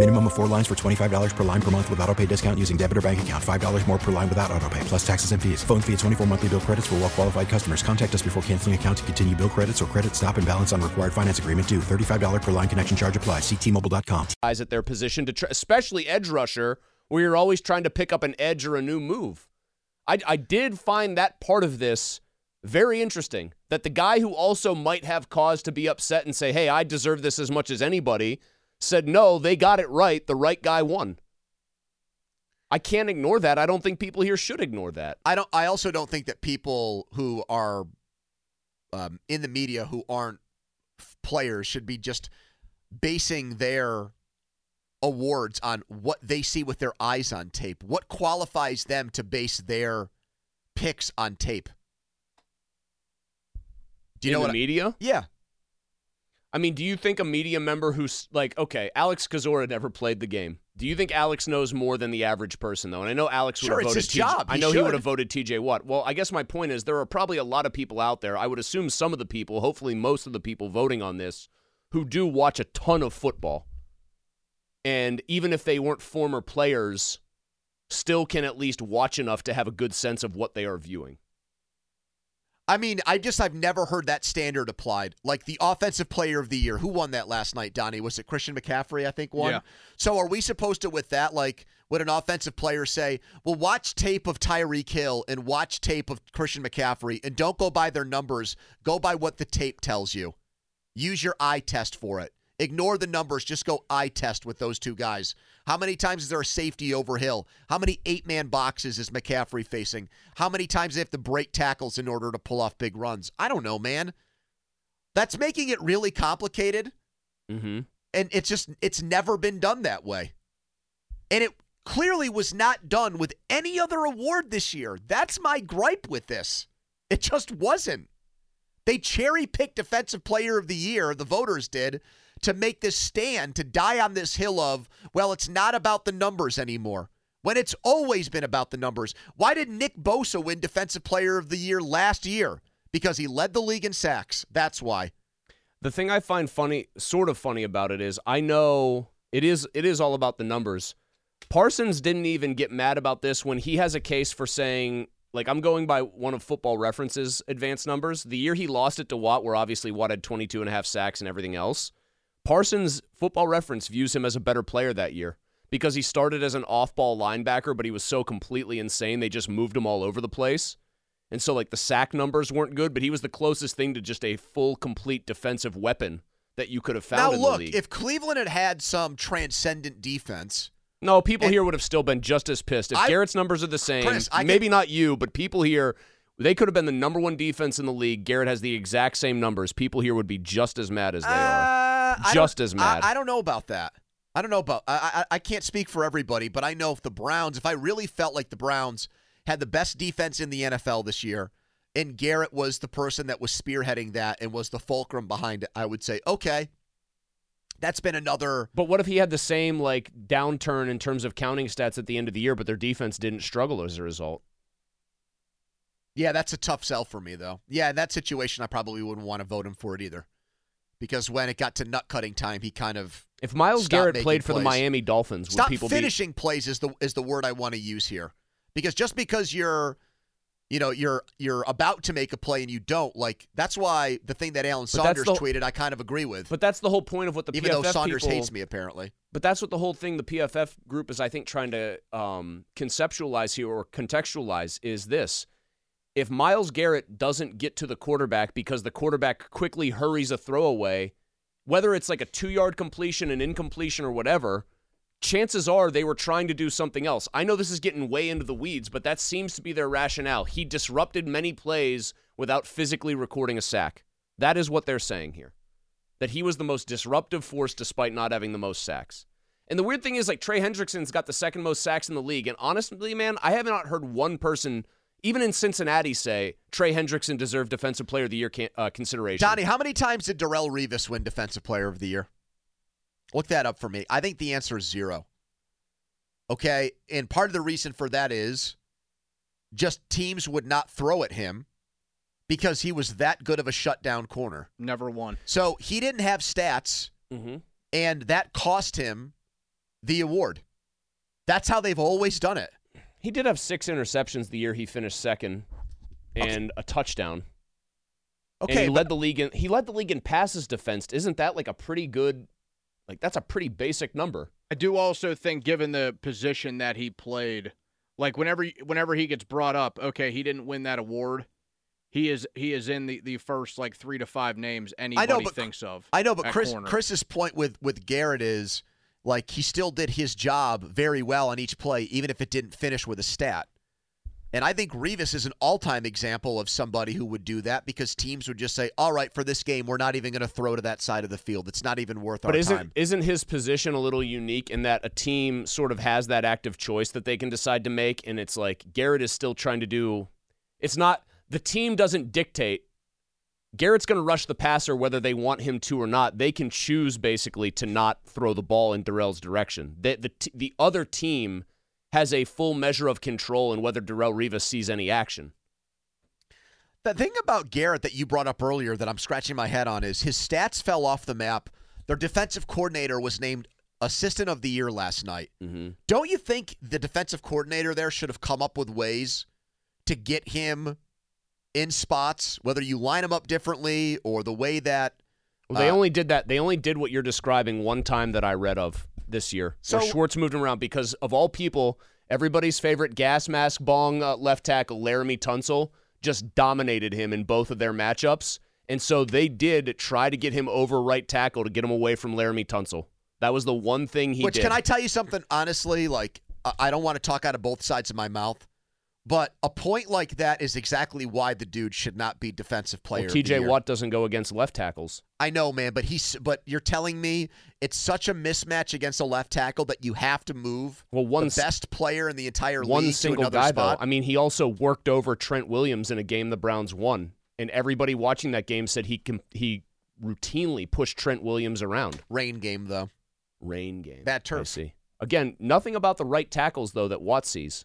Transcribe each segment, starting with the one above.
Minimum of four lines for $25 per line per month with auto pay discount using debit or bank account. $5 more per line without auto pay, plus taxes and fees. Phone fee at 24 monthly bill credits for well qualified customers. Contact us before canceling account to continue bill credits or credit stop and balance on required finance agreement due. $35 per line connection charge applies. Ctmobile.com. guys at their position to, tr- especially edge rusher, where you're always trying to pick up an edge or a new move. I, I did find that part of this very interesting. That the guy who also might have cause to be upset and say, "Hey, I deserve this as much as anybody," said, "No, they got it right. The right guy won." I can't ignore that. I don't think people here should ignore that. I don't. I also don't think that people who are um, in the media who aren't players should be just basing their awards on what they see with their eyes on tape. What qualifies them to base their picks on tape? Do you In know the what? I- media? yeah. I mean, do you think a media member who's like, okay, Alex Kozora never played the game. Do you think Alex knows more than the average person, though? And I know Alex would Sure, have it's voted his TJ. job. I know he would have voted TJ Watt. Well, I guess my point is there are probably a lot of people out there. I would assume some of the people, hopefully most of the people voting on this, who do watch a ton of football. And even if they weren't former players, still can at least watch enough to have a good sense of what they are viewing. I mean, I just I've never heard that standard applied. Like the offensive player of the year, who won that last night? Donnie, was it Christian McCaffrey? I think won. Yeah. So are we supposed to, with that, like, would an offensive player say, "Well, watch tape of Tyreek Hill and watch tape of Christian McCaffrey, and don't go by their numbers. Go by what the tape tells you. Use your eye test for it. Ignore the numbers. Just go eye test with those two guys. How many times is there a safety over Hill? How many eight man boxes is McCaffrey facing? How many times they have to break tackles in order to pull off big runs? I don't know, man. That's making it really complicated. Mm-hmm. And it's just, it's never been done that way. And it clearly was not done with any other award this year. That's my gripe with this. It just wasn't. They cherry picked Defensive Player of the Year, the voters did, to make this stand, to die on this hill of, well, it's not about the numbers anymore. When it's always been about the numbers. Why did Nick Bosa win Defensive Player of the Year last year? Because he led the league in sacks. That's why. The thing I find funny, sort of funny about it is I know it is it is all about the numbers. Parsons didn't even get mad about this when he has a case for saying like I'm going by one of football references advanced numbers. The year he lost it to Watt, where obviously Watt had 22 and a half sacks and everything else, Parsons football reference views him as a better player that year because he started as an off-ball linebacker, but he was so completely insane they just moved him all over the place. And so like the sack numbers weren't good, but he was the closest thing to just a full complete defensive weapon that you could have found now, in look, the league. if Cleveland had had some transcendent defense, no, people here would have still been just as pissed. If I- Garrett's numbers are the same, Chris, maybe can- not you, but people here they could have been the number one defense in the league. Garrett has the exact same numbers. People here would be just as mad as they uh, are. I Just as mad. I, I don't know about that. I don't know about. I, I I can't speak for everybody, but I know if the Browns, if I really felt like the Browns had the best defense in the NFL this year, and Garrett was the person that was spearheading that and was the fulcrum behind it, I would say, okay, that's been another. But what if he had the same like downturn in terms of counting stats at the end of the year, but their defense didn't struggle as a result? Yeah, that's a tough sell for me, though. Yeah, in that situation, I probably wouldn't want to vote him for it either, because when it got to nut cutting time, he kind of If Myles Garrett played for the. Miami Dolphins, would Stop people finishing plays is the is the word I want to use here. Because just because you're you know, you're you're about to make a play and you don't, like that's why the thing that Alan Saunders the- tweeted I kind of agree with. But that's the whole point of what the even PFF though Saunders people, hates me apparently. But that's what the whole thing the PFF group is, I think, trying to um, conceptualize here or contextualize is this. If Myles Garrett doesn't get to the quarterback because the quarterback quickly hurries a throwaway, whether it's like a two yard completion, an incompletion, or whatever, chances are they were trying to do something else. I know this is getting way into the weeds, but that seems to be their rationale. He disrupted many plays without physically recording a sack. That is what they're saying here. That he was the most disruptive force despite not having the most sacks. And the weird thing is, like, Trey Hendrickson's got the second most sacks in the league. And honestly, man, I have not heard one person, even in Cincinnati, say Trey Hendrickson deserved Defensive Player of the Year can- uh, consideration. Donnie, how many times did Darrelle Revis win Defensive Player of the Year? Look that up for me. I think the answer is zero. Okay, and part of the reason for that is just teams would not throw at him because he was that good of a shutdown corner. Never won. So he didn't have stats, Mm-hmm. and that cost him the award. That's how they've always done it. He did have six interceptions the year he finished second, and a touchdown. Okay, and he but- led the league in he led the league in passes defensed. Isn't that like a pretty good, like that's a pretty basic number? I do also think, given the position that he played, like whenever whenever he gets brought up, okay, he didn't win that award. He is he is in the, the first like three to five names anybody but- thinks of. I know, but Chris corner. Chris's point with with Garrett is like he still did his job very well on each play, even if it didn't finish with a stat. And I think Revis is an all-time example of somebody who would do that because teams would just say, "All right, for this game, we're not even going to throw to that side of the field. It's not even worth But our isn't time." isn't his position a little unique in that a team sort of has that active choice that they can decide to make, and it's like Garrett is still trying to do. It's not the team doesn't dictate. Garrett's going to rush the passer whether they want him to or not. They can choose basically to not throw the ball in Darrelle's direction. The the, t- the other team has a full measure of control in whether Darrelle Revis sees any action. The thing about Garrett that you brought up earlier that I'm scratching my head on is his stats fell off the map. Their defensive coordinator was named assistant of the year last night. Mm-hmm. Don't you think the defensive coordinator there should have come up with ways to get him in spots, whether you line them up differently or the way that Well, they uh, only did that. They only did what you're describing one time that I read of this year. So- Schwartz moved him around because of all people, everybody's favorite gas mask bong uh, left tackle Laremy Tunsil just dominated him in both of their matchups, and so they did try to get him over right tackle to get him away from Laremy Tunsil. That was the one thing he Which did. can I tell you something honestly? Like I don't want to talk out of both sides of my mouth, but a point like that is exactly why the dude should not be defensive player. well, T.J. Watt doesn't go against left tackles. I know, man, but he's but you're telling me it's such a mismatch against a left tackle that you have to move Well, one the best player in the entire one league single to another guy spot. though. I mean, he also worked over Trent Williams in a game the Browns won, and everybody watching that game said he com- he routinely pushed Trent Williams around. Rain game though. Rain game. Bad I turf. see. Again, nothing about the right tackles though that Watt sees.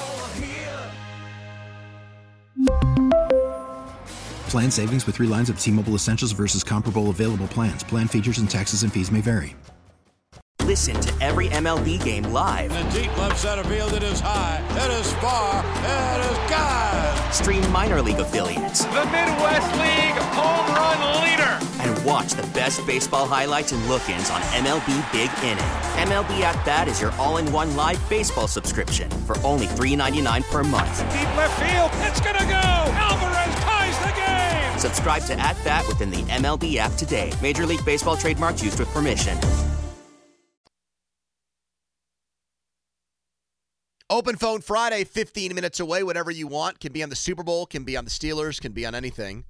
Plan savings with three lines of T Mobile Essentials versus comparable available plans. Plan features and taxes and fees may vary. Listen to every MLB game live. In the deep left center field, it is high, it is far, it is God. Stream minor league affiliates. The Midwest League home run leader. And watch the best baseball highlights and look ins on MLB Big Inning. MLB At Bat is your all in one live baseball subscription for only $3.99 per month. Deep left field, it's gonna go. Alvarez ties the game. Subscribe to At Bat within the MLB app today. Major League Baseball trademarks used with permission. Open phone Friday, 15 minutes away. Whatever you want. Can be on the Super Bowl, can be on the Steelers, can be on anything.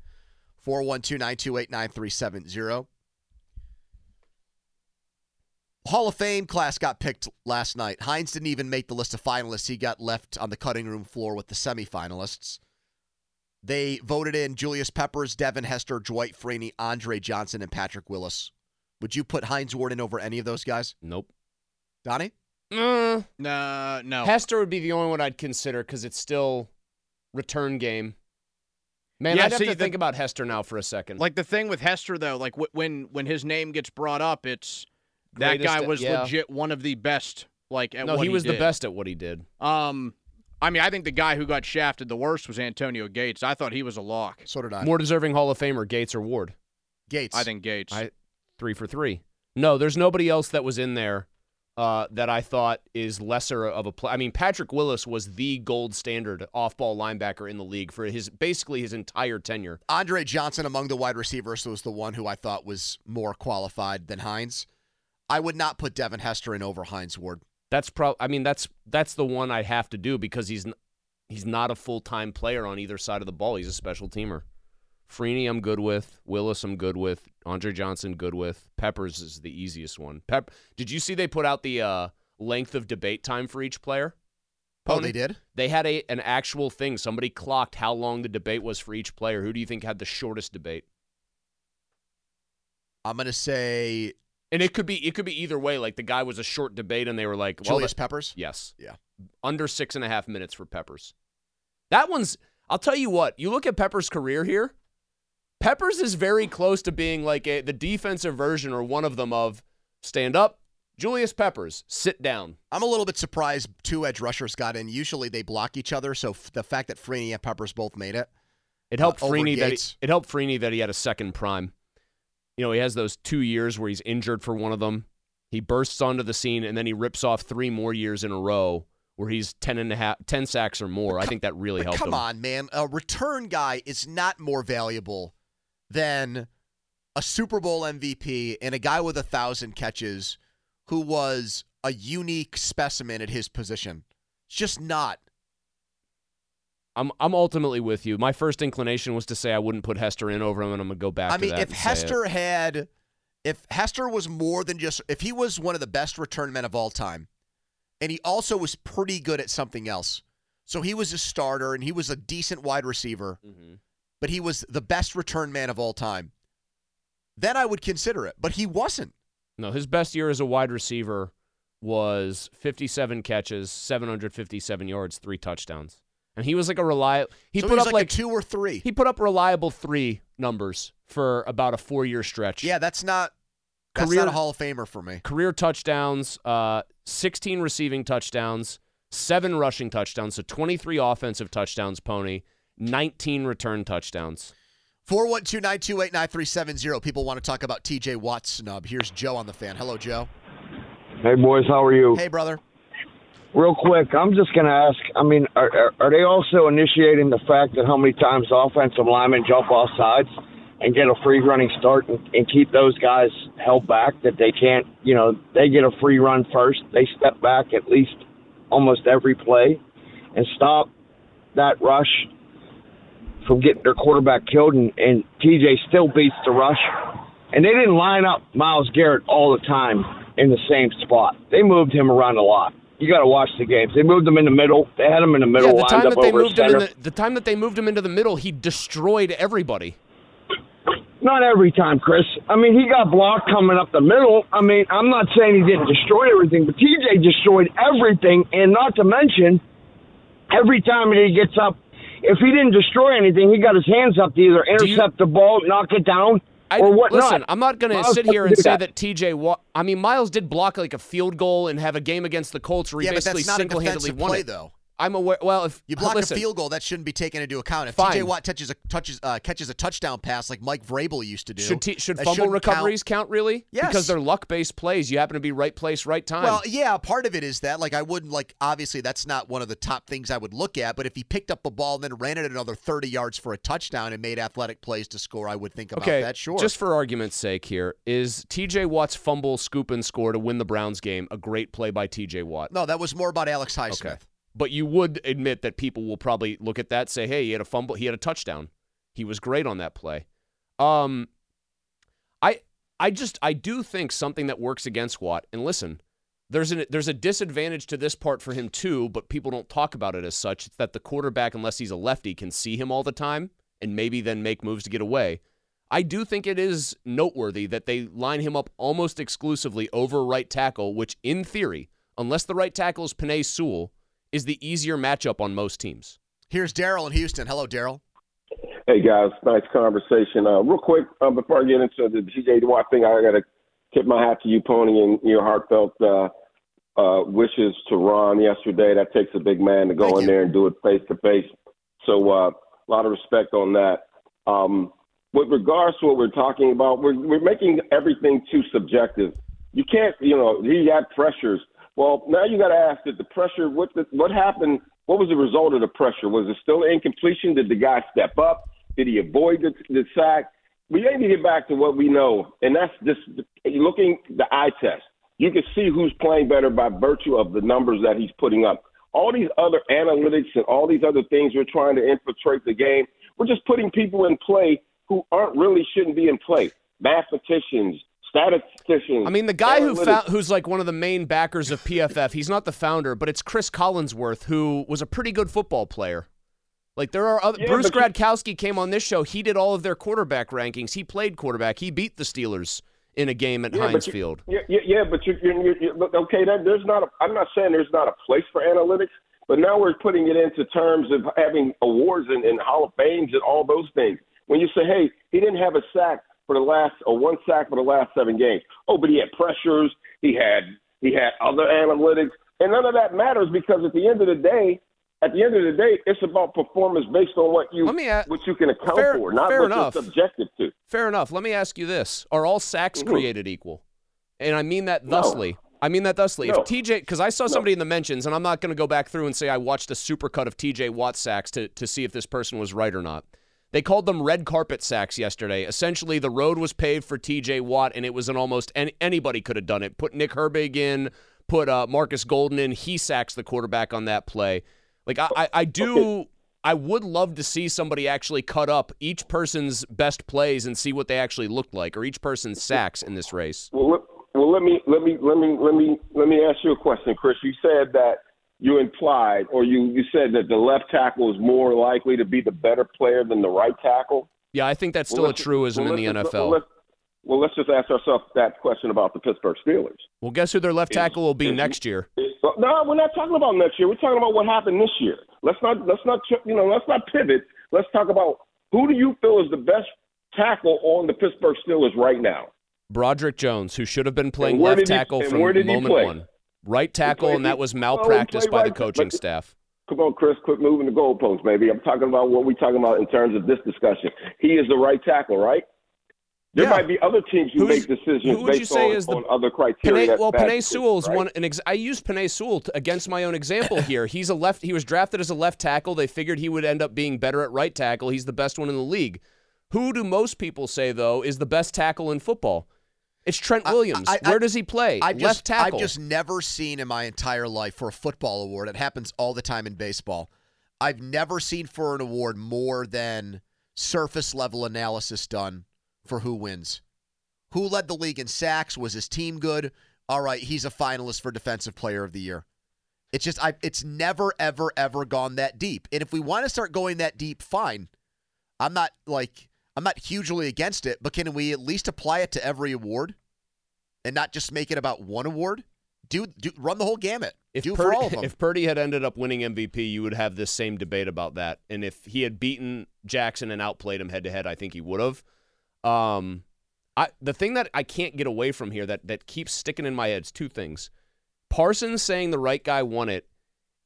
412 928 9370. Hall of Fame class got picked last night. Hines didn't even make the list of finalists. He got left on the cutting room floor with the semifinalists. They voted in Julius Peppers, Devin Hester, Dwight Freeney, Andre Johnson, and Patrick Willis. Would you put Hines Ward in over any of those guys? Nope. Donnie? Mm. Nah, no. Hester would be the only one I'd consider because it's still return game. Man, Yeah, I'd have see, to the- think about Hester now for a second. Like the thing with Hester though, like wh- when when his name gets brought up, it's that guy was yeah. legit one of the best. Like at no, what he was the best at what he did. Um, I mean, I think the guy who got shafted the worst was Antonio Gates. I thought he was a lock. So did I. More deserving Hall of Famer, Gates or Ward? Gates. I think Gates. I three for three. No, there's nobody else that was in there uh, that I thought is lesser of a play. I mean, Patrick Willis was the gold standard off-ball linebacker in the league for his basically his entire tenure. Andre Johnson among the wide receivers was the one who I thought was more qualified than Hines. I would not put Devin Hester in over Hines Ward. That's pro. I mean, that's that's the one I have to do because he's n- he's not a full-time player on either side of the ball. He's a special teamer. Freeney, I'm good with. Willis, I'm good with. Andre Johnson, good with. Peppers is the easiest one. Pep. Did you see they put out the uh, length of debate time for each player? Oh, they did? They had a an actual thing. Somebody clocked how long the debate was for each player. Who do you think had the shortest debate? I'm going to say And it could be it could be either way. Like the guy was a short debate, and they were like, well, Julius that- Peppers. Yes. Yeah. Under six and a half minutes for Peppers. That one's. I'll tell you what. You look at Peppers' career here. Peppers is very close to being like a, the defensive version or one of them of stand up. Julius Peppers, sit down. I'm a little bit surprised two edge rushers got in. Usually they block each other, so f- the fact that Freeney and Peppers both made it. It helped uh, Freeney that he, it helped Freeney that he had a second prime. You know, he has those two years where he's injured for one of them. He bursts onto the scene and then he rips off three more years in a row where he's 10 and a half 10 sacks or more. I think that really helped come him. Come on, man. A return guy is not more valuable than a Super Bowl MVP and a guy with a thousand catches who was a unique specimen at his position. It's just not. I'm I'm ultimately with you. My first inclination was to say I wouldn't put Hester in over him and I'm going to go back I to mean, that if. Hester had, if Hester was more than just, if he was one of the best return men of all time, and he also was pretty good at something else, so he was a starter and he was a decent wide receiver, Mm-hmm. But he was the best return man of all time, then I would consider it. But he wasn't. No, his best year as a wide receiver was 57 catches, 757 yards, three touchdowns. And he was like a reliable. He So put he up like like two or three. He put up reliable three numbers for about a four-year stretch. Yeah, that's not. That's Career- not a Hall of Famer for me. Career touchdowns, uh, 16 receiving touchdowns, seven rushing touchdowns, so 23 offensive touchdowns. Poni, 19 return touchdowns. 412 928 9370. People want to talk about TJ Watt snub. Here's Joe on the fan. Hello, Joe. Hey, boys, how are you? Hey, brother. Real quick, I'm just going to ask. I mean, are, are, are they also initiating the fact that how many times offensive linemen jump off sides and get a free running start and, and keep those guys held back that they can't, you know, they get a free run first, they step back at least almost every play and stop that rush from getting their quarterback killed, and, and TJ still beats the rush. And they didn't line up Myles Garrett all the time in the same spot. They moved him around a lot. You got to watch the games. They moved him in the middle. They had him in the middle, yeah, the lined time up that they moved him center. the, the time that they moved him into the middle, he destroyed everybody. Not every time, Chris. I mean, he got blocked coming up the middle. I mean, I'm not saying he didn't destroy everything, but TJ destroyed everything, and not to mention, every time that he gets up, if he didn't destroy anything, he got his hands up to either intercept the ball, knock it down, I, or whatnot. Listen, I'm not going to sit here and say that, TJ. Wa- I mean, Myles did block like a field goal and have a game against the Colts where he Yeah, but basically that's not a single-handedly won play, it. though. I'm aware. Well, if You block listen, a field goal, that shouldn't be taken into account. If Fine. TJ Watt touches a touches uh, catches a touchdown pass like Mike Vrabel used to do, Should t- should fumble recoveries count. count, really? Yes. Because they're luck-based plays. You happen to be right place, right time. Well, yeah, part of it is that. Like, I wouldn't like. Obviously, that's not one of the top things I would look at. But if he picked up the ball and then ran it another thirty yards for a touchdown and made athletic plays to score, I would think about okay, that. Sure. just for argument's sake here, is T.J. Watt's fumble, scoop, and score to win the Browns game a great play by T.J. Watt? no, that was more about Alex Highsmith. Okay. But you would admit that people will probably look at that, say, "Hey, he had a fumble, he had a touchdown, he was great on that play." Um, I I just I do think something that works against Watt. And listen, there's an there's a disadvantage to this part for him too, but people don't talk about it as such. It's that the quarterback, unless he's a lefty, can see him all the time and maybe then make moves to get away. I do think it is noteworthy that they line him up almost exclusively over right tackle, which in theory, unless the right tackle is Penei Sewell, is the easier matchup on most teams. Here's Daryl in Houston. Hello, Daryl. Hey guys, nice conversation. Uh, real quick, uh, before I get into the TJ Watt thing, I got to tip my hat to you, Poni, and your heartfelt uh, uh, wishes to Ron yesterday. That takes a big man to go Thank in you. there and do it face to face. So uh, a lot of respect on that. Um, with regards to what we're talking about, we're, we're making everything too subjective. You can't, you know, he had pressures. Well, now you got to ask that the pressure. What the, what happened? What was the result of the pressure? Was it still incompletion? Did the guy step up? Did he avoid the, the sack? We need to get back to what we know, and that's just looking the eye test. You can see who's playing better by virtue of the numbers that he's putting up. All these other analytics and all these other things we're trying to infiltrate the game. We're just putting people in play who aren't really shouldn't be in play. Mathematicians, statisticians. I mean, the guy who found, who's like one of the main backers of PFF, he's not the founder, but it's Cris Collinsworth, who was a pretty good football player. Like there are other, Yeah, Bruce Gradkowski came on this show. He did all of their quarterback rankings. He played quarterback. He beat the Steelers in a game at Yeah, Heinz you- Field. Yeah, yeah, but you're, you're, you're, you're okay. That, there's not. A, I'm not saying there's not a place for analytics, but now we're putting it into terms of having awards and, and Hall of Fames and all those things. When you say, hey, he didn't have a sack for the last or one sack for the last seven games. Oh, but he had pressures. He had he had other analytics, and none of that matters because at the end of the day. At the end of the day, it's about performance based on what you Let me a- what you can account fair- for, not what enough. you're subjective to. Fair enough. Let me ask you this: Are all sacks Mhm. created equal? And I mean that No. thusly. I mean that thusly. No. If TJ, because I saw somebody in the mentions, and I'm not going to go back through and say I watched a supercut of TJ Watt sacks to to see if this person was right or not. They called them red carpet sacks yesterday. Essentially, the road was paved for TJ Watt, and it was an almost any, anybody could have done it. Put Nick Herbig in, put uh, Marcus Golden in. He sacks the quarterback on that play. Like I, I, I do. I would love to see somebody actually cut up each person's best plays and see what they actually looked like, or each person's sacks in this race. Well, let, well, let me let me let me let me let me ask you a question, Chris. You said that you implied, or you you said that the left tackle is more likely to be the better player than the right tackle. Yeah, I think that's Well, still a truism well, in the NFL. Well let's, well, let's just ask ourselves that question about the Pittsburgh Steelers. Well, guess who their left tackle will be next year? Well, No, we're not talking about next year. We're talking about what happened this year. Let's not let's not you know let's not pivot. Let's talk about who do you feel is the best tackle on the Pittsburgh Steelers right now? Broderick Jones, who should have been playing left he- tackle from where did he moment one. Right tackle, and that was malpractice by the coaching staff. Come on, Chris, quit moving the goalposts, baby. I'm talking about what we're talking about in terms of this discussion. He is the right tackle, right? There Yeah. might be other teams who Who's- make decisions who based say on, is the- on other criteria. Penei, well, Penei Sewell's right? one. An ex- I used Penei Sewell against my own example here. He's a left. He was drafted as a left tackle. They figured he would end up being better at right tackle. He's the best one in the league. Who do most people say though is the best tackle in football? It's Trent Williams. I- I- Where does he play? I've left just, tackle. I've just never seen in my entire life for a football award. It happens all the time in baseball. I've never seen for an award more than surface level analysis done for who wins. Who led the league in sacks? Was his team good? All right, he's a finalist for defensive player of the year. It's just I it's never ever ever gone that deep. And if we want to start going that deep, fine. I'm not like I'm not hugely against it, but can we at least apply it to every award and not just make it about one award? Do, do run the whole gamut. If do Purdy, for all of them. if Purdy had ended up winning MVP, you would have this same debate about that. And if he had beaten Jackson and outplayed him head to head, I think he would have. Um, I the thing that I can't get away from here that that keeps sticking in my head is two things. Parsons saying the right guy won it,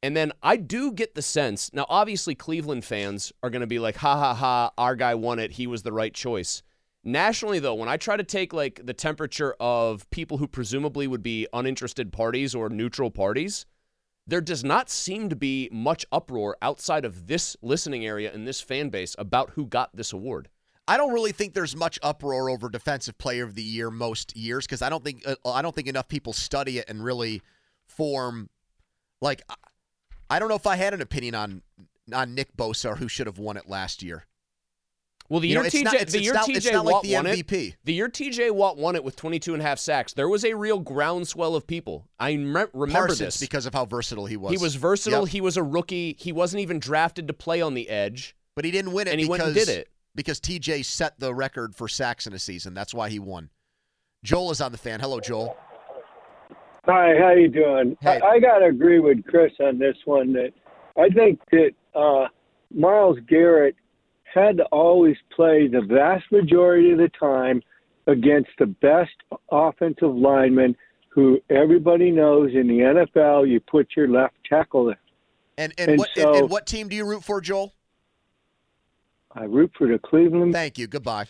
and then I do get the sense. Now, obviously, Cleveland fans are going to be like, "Ha ha ha! Our guy won it. He was the right choice." Nationally, though, when I try to take like the temperature of people who presumably would be uninterested parties or neutral parties, there does not seem to be much uproar outside of this listening area and this fan base about who got this award. I don't really think there's much uproar over defensive player of the year most years because I don't think uh, I don't think enough people study it and really form like I- don't know if I had an opinion on on Nick Bosa or who should have won it last year. Well, the You year know, TJ, not- it's- the it's year not- TJ like Watt the won MVP. it, the year TJ Watt won it with 22 and a half sacks, there was a real groundswell of people. I rem- remember Parsons this because of how versatile he was. He was versatile. Yep. He was a rookie. He wasn't even drafted to play on the edge. But he didn't win it And he because, went and did it. because TJ set the record for sacks in a season. That's why he won. Joel is on the fan. Hello, Joel. Hi, how you doing? Hey. I, I got to agree with Chris on this one. That I think that uh, Myles Garrett had to always play the vast majority of the time against the best offensive lineman, who everybody knows in the NFL. You put your left tackle there. And and, And what so- and, and what team do you root for, Joel? I root for the Cleveland. Thank you. Goodbye.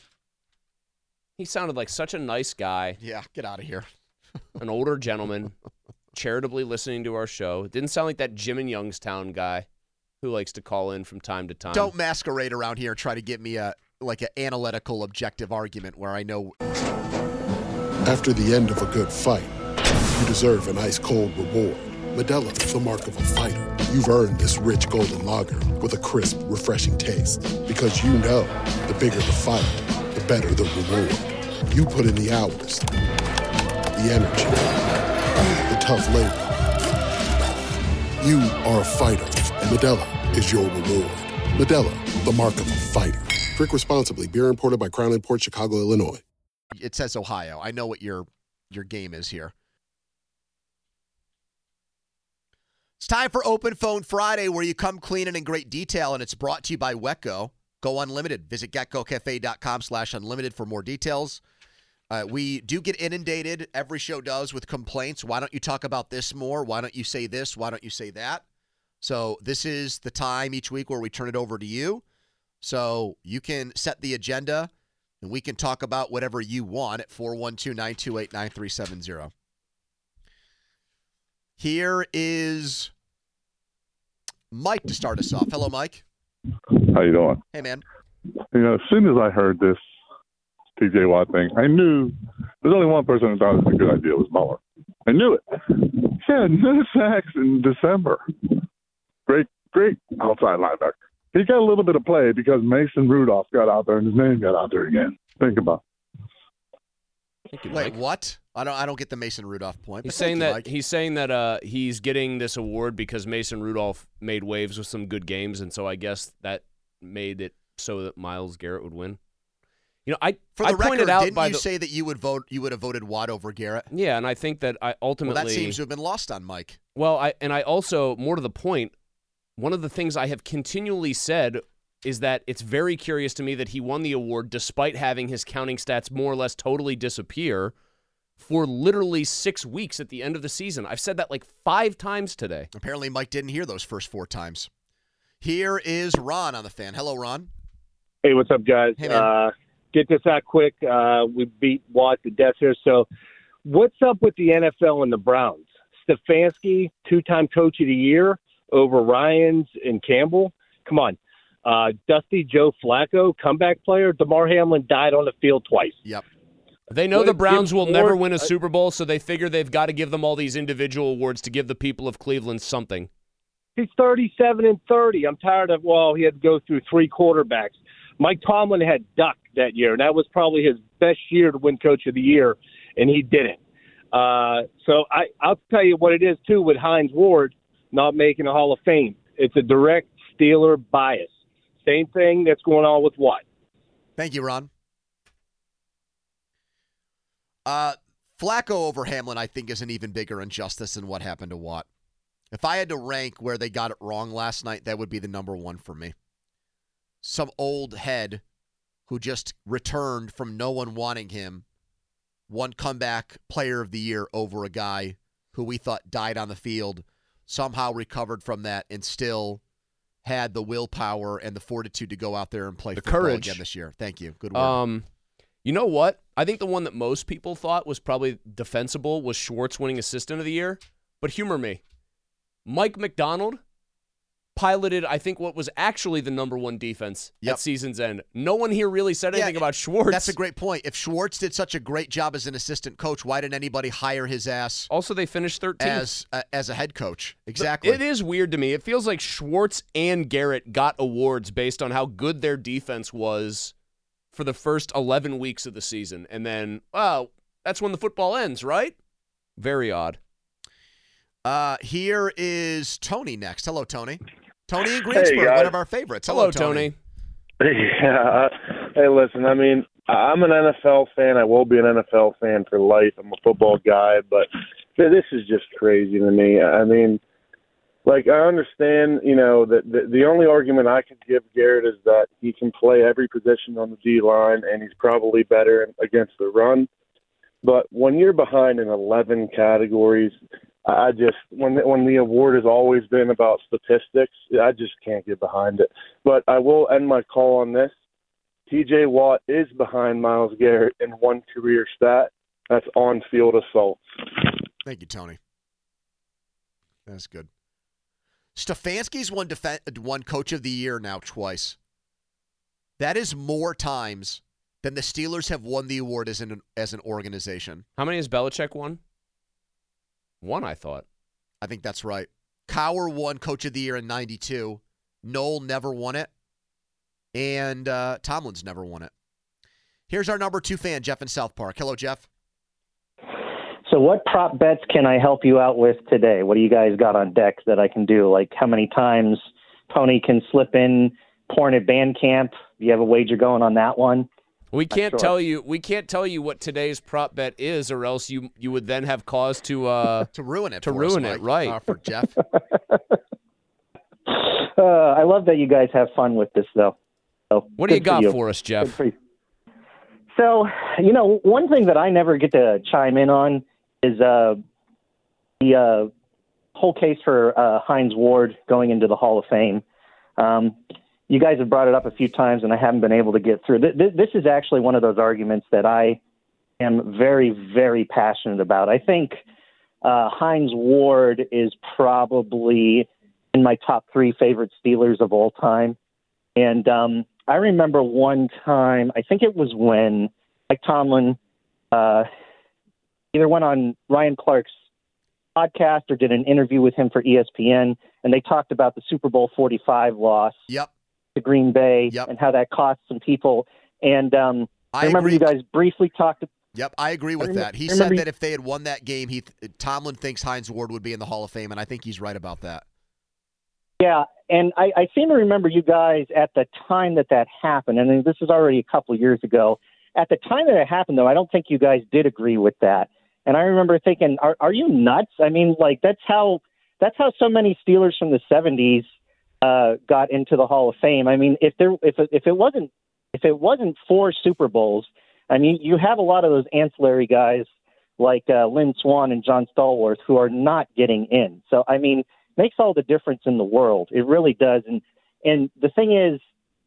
He sounded like such a nice guy. Yeah, get out of here. An older gentleman, charitably listening to our show. It didn't sound like that Jim in Youngstown guy who likes to call in from time to time. Don't masquerade around here and try to give me a like an analytical, objective argument where I know. After the end of a good fight, you deserve an ice cold reward. Modelo is the mark of a fighter. You've earned this rich golden lager with a crisp, refreshing taste. Because you know the bigger the fight, the better the reward. You put in the hours, the energy, the tough labor. You are a fighter, and Modelo is your reward. Modelo, the mark of a fighter. Drink responsibly. Beer imported by Crown Port Chicago, Illinois. It says Ohio. I know what your your game is here. It's time for Open Phone Friday, where you come clean and in great detail, and it's brought to you by Wecco. Go unlimited. Visit getgocafe.com slash unlimited for more details. Uh, we do get inundated, every show does, with complaints. Why don't you talk about this more? Why don't you say this? Why don't you say that? So this is the time each week where we turn it over to you. So you can set the agenda, and we can talk about whatever you want at 412 928 9370. Here is Mike to start us off. Hello, Mike. How you doing? Hey, man. You know, as soon as I heard this TJ Watt thing, I knew there's only one person who thought it was a good idea. It was Mueller. I knew it. He had no sacks in December. Great, great outside linebacker. He got a little bit of play because Mason Rudolph got out there and his name got out there again. Think about. it. Wait, what? I don't. I don't get the Mason Rudolph point. He's saying you, that Mike. he's saying that uh, he's getting this award because Mason Rudolph made waves with some good games, and so I guess that made it so that Myles Garrett would win. You know, I For the I record, pointed out didn't you the, say that you would vote? You would have voted Watt over Garrett. yeah, and I think that I ultimately Well, that seems to have been lost on Mike. Well, I and I also more to the point, one of the things I have continually said is that it's very curious to me that he won the award despite having his counting stats more or less totally disappear for literally 6 weeks at the end of the season. I've said that like 5 times today. Apparently, Mike didn't hear those first four times. Here is Ron on the fan. Hello, Ron. Hey, what's up, guys? Hey, man. uh, get this out quick. Uh, we beat Watt to death here. So, what's up with the NFL and the Browns? Stefanski, two-time Coach of the Year over Ryans and Campbell. Come on, uh, Dusty Joe Flacco, comeback player. Damar Hamlin died on the field twice. Yep. They know What the Browns will never win a Super Bowl, so they figure they've got to give them all these individual awards to give the people of Cleveland something. He's 37 and 30. I'm tired of, well, he had to go through three quarterbacks. Mike Tomlin had Duck that year, and that was probably his best year to win Coach of the Year, and he didn't. Uh, so I, I'll tell you what it is, too, with Hines Ward not making a Hall of Fame. It's a direct Steeler bias. Same thing that's going on with Watt. Thank you, Ron. Uh, Flacco over Hamlin, I think, is an even bigger injustice than what happened to Watt. If I had to rank where they got it wrong last night, that would be the number one for me. Some old head who just returned from no one wanting him, one comeback player of the year over a guy who we thought died on the field, somehow recovered from that and still had the willpower and the fortitude to go out there and play The courage. again this year. Thank you. Good work. Um, you know what? I think the one that most people thought was probably defensible was Schwartz winning Assistant of the Year. But humor me, Mike Macdonald piloted, I think, what was actually the number one defense Yep. at season's end. No one here really said anything Yeah, about Schwartz. That's a great point. If Schwartz did such a great job as an assistant coach, why didn't anybody hire his ass Also, they finished 13th. as uh, as a head coach? Exactly. It is weird to me. It feels like Schwartz and Garrett got awards based on how good their defense was for the first 11 weeks of the season. And then, well, that's when the football ends, right? Very odd. Uh, here is Tony next. Hello, Tony. Tony in Greensboro, guys. one of our favorites. Hello, Tony. Yeah. Hey, listen. I mean, I'm an NFL fan. I will be an NFL fan for life. I'm a football guy, but this is just crazy to me. I mean, like I understand, you know, that the, the only argument I could give Garrett is that he can play every position on the D line, and he's probably better against the run. But when you're behind in 11 categories, I just when when the award has always been about statistics, I just can't get behind it. But I will end my call on this. T.J. Watt is behind Myles Garrett in one career stat. That's on-field assault. Thank you, Tony. That's good. Stefanski's won defen- won Coach of the Year now twice. That is more times than the Steelers have won the award as an as an organization. How many has Belichick won? One, I thought. I think that's right. Cowher won Coach of the Year in '92. Noll never won it, and uh, Tomlin's never won it. Here's our number two fan, Jeff in South Park. Hello, Jeff. So, what prop bets can I help you out with today? What do you guys got on deck that I can do? Like, how many times Tony can slip in porn at band camp? Do you have a wager going on that one? We can't sure. tell you. We can't tell you what today's prop bet is, or else you you would then have cause to uh to ruin it. To for us, ruin it, Mike. right? Uh, for Jeff. Uh, I love that you guys have fun with this, though. So, What do you good got you. for us, Jeff? for you. So, you know, one thing that I never get to chime in on is uh, the uh, whole case for uh, Hines Ward going into the Hall of Fame. Um, you guys have brought it up a few times, and I haven't been able to get through. Th- th- this is actually one of those arguments that I am very, very passionate about. I think uh, Hines Ward is probably in my top three favorite Steelers of all time. And um, I remember one time, I think it was when Mike Tomlin uh, either went on Ryan Clark's podcast or did an interview with him for ESPN, and they talked about the Super Bowl 45 loss Yep. To Green Bay and how that cost some people. And um, I, I remember agree. you guys briefly talked. Yep, I agree with remem- that. He said remember- that if they had won that game, he Tomlin thinks Hines Ward would be in the Hall of Fame, and I think he's right about that. Yeah, and I, I seem to remember you guys at the time that that happened, and this is already a couple of years ago. At the time that it happened, though, I don't think you guys did agree with that. And I remember thinking, "Are are you nuts? I mean, like that's how that's how so many Steelers from the '70s uh, got into the Hall of Fame. I mean, if there if if it wasn't if it wasn't for Super Bowls, I mean, you have a lot of those ancillary guys like uh, Lynn Swann and John Stallworth who are not getting in. So I mean, makes all the difference in the world. It really does. And and the thing is,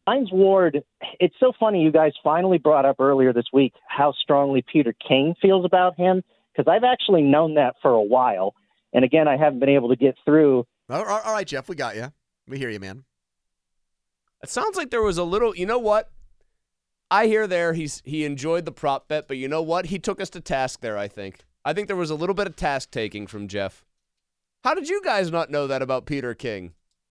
Hines Ward. It's so funny. You guys finally brought up earlier this week how strongly Peter King feels about him because I've actually known that for a while. And again, I haven't been able to get through. All right, Jeff, we got you. We hear you, man. It sounds like there was a little. You know what? I hear there he's he enjoyed the prop bet, but you know what? He took us to task there. I think. I think there was a little bit of task taking from Jeff. How did you guys not know that about Peter King?